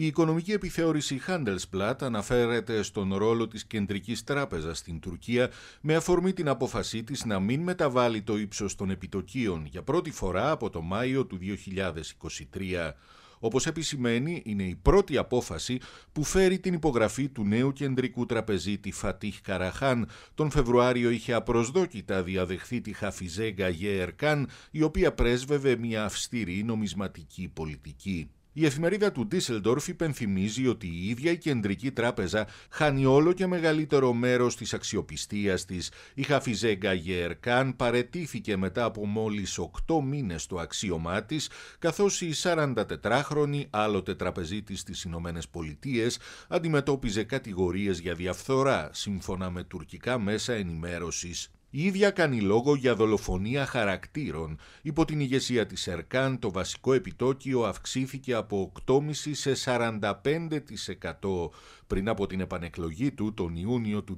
Η οικονομική επιθεώρηση Handelsblatt αναφέρεται στον ρόλο της Κεντρικής Τράπεζας στην Τουρκία με αφορμή την απόφασή της να μην μεταβάλει το ύψος των επιτοκίων για πρώτη φορά από το Μάιο του 2023. Όπως επισημαίνει, είναι η πρώτη απόφαση που φέρει την υπογραφή του νέου κεντρικού τραπεζίτη Φατίχ Καραχάν. Τον Φεβρουάριο είχε απροσδόκητα διαδεχθεί τη Χαφιζέ Γκαγέ Ερκάν, η οποία πρέσβευε μια αυστηρή νομισματική πολιτική. Η εφημερίδα του Ντίσελντορφ υπενθυμίζει ότι η ίδια η κεντρική τράπεζα χάνει όλο και μεγαλύτερο μέρος της αξιοπιστίας της. Η Χαφιζέ Γκαγιερκάν παρετήθηκε μετά από μόλις 8 μήνες το αξίωμά της, καθώς η 44χρονη άλλοτε τραπεζίτης στις Ηνωμένες Πολιτείες αντιμετώπιζε κατηγορίες για διαφθορά, σύμφωνα με τουρκικά μέσα ενημέρωσης. Η ίδια κάνει λόγο για δολοφονία χαρακτήρων. Υπό την ηγεσία της ΕΡΚΑΝ το βασικό επιτόκιο αυξήθηκε από 8,5% σε 45% πριν από την επανεκλογή του τον Ιούνιο του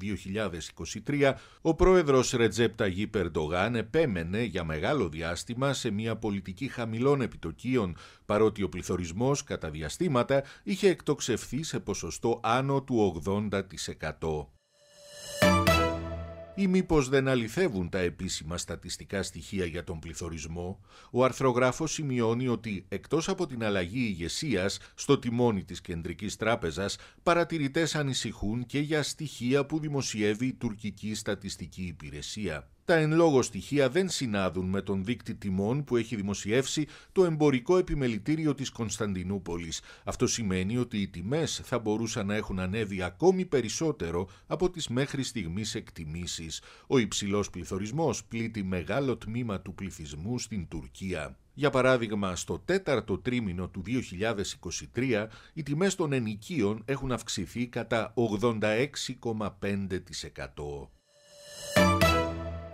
2023, ο πρόεδρος Ρετζέπτα Περντογάν επέμενε για μεγάλο διάστημα σε μια πολιτική χαμηλών επιτοκίων, παρότι ο πληθωρισμός κατά διαστήματα είχε εκτοξευθεί σε ποσοστό άνω του 80% ή μήπως δεν αληθεύουν τα επίσημα στατιστικά στοιχεία για τον πληθωρισμό, ο αρθρογράφος σημειώνει ότι εκτός από την αλλαγή ηγεσίας στο τιμόνι της Κεντρικής Τράπεζας, παρατηρητές ανησυχούν και για στοιχεία που δημοσιεύει η τουρκική στατιστική υπηρεσία. Τα εν λόγω στοιχεία δεν συνάδουν με τον δείκτη τιμών που έχει δημοσιεύσει το εμπορικό επιμελητήριο της Κωνσταντινούπολης. Αυτό σημαίνει ότι οι τιμές θα μπορούσαν να έχουν ανέβει ακόμη περισσότερο από τις μέχρι στιγμής εκτιμήσεις. Ο υψηλός πληθωρισμός πλήττει μεγάλο τμήμα του πληθυσμού στην Τουρκία. Για παράδειγμα, στο τέταρτο τρίμηνο του 2023, οι τιμές των ενοικίων έχουν αυξηθεί κατά 86,5%.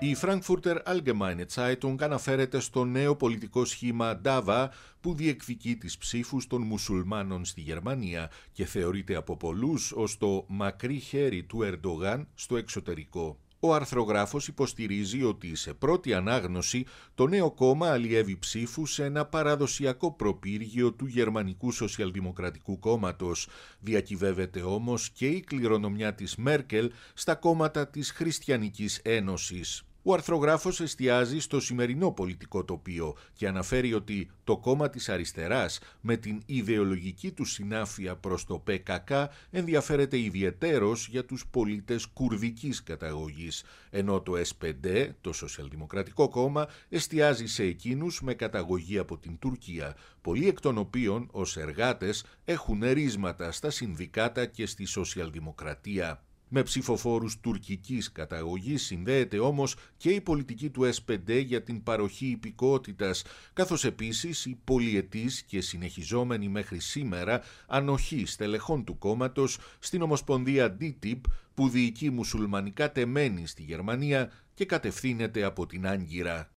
Η Frankfurter Allgemeine Zeitung αναφέρεται στο νέο πολιτικό σχήμα DAVA που διεκδικεί τις ψήφους των μουσουλμάνων στη Γερμανία και θεωρείται από πολλούς ως το μακρύ χέρι του Ερντογάν στο εξωτερικό. Ο αρθρογράφος υποστηρίζει ότι σε πρώτη ανάγνωση το νέο κόμμα αλλιεύει ψήφους σε ένα παραδοσιακό προπύργιο του Γερμανικού Σοσιαλδημοκρατικού Κόμματος. Διακυβεύεται όμως και η κληρονομιά της Μέρκελ στα κόμματα της Χριστιανικής Ένωσης. Ο αρθρογράφος εστιάζει στο σημερινό πολιτικό τοπίο και αναφέρει ότι το κόμμα της αριστεράς με την ιδεολογική του συνάφεια προς το ΠΚΚ ενδιαφέρεται ιδιαιτέρως για τους πολίτες κουρδικής καταγωγής, ενώ το S5, το Σοσιαλδημοκρατικό Κόμμα, εστιάζει σε εκείνους με καταγωγή από την Τουρκία, πολλοί εκ των οποίων ως εργάτες έχουν ρίσματα στα συνδικάτα και στη σοσιαλδημοκρατία. Με ψηφοφόρους τουρκικής καταγωγής συνδέεται όμως και η πολιτική του S5 για την παροχή υπηκότητας, καθώς επίσης η πολιετής και συνεχιζόμενη μέχρι σήμερα ανοχή στελεχών του κόμματος στην Ομοσπονδία DTIP που διοικεί μουσουλμανικά τεμένη στη Γερμανία και κατευθύνεται από την Άγκυρα.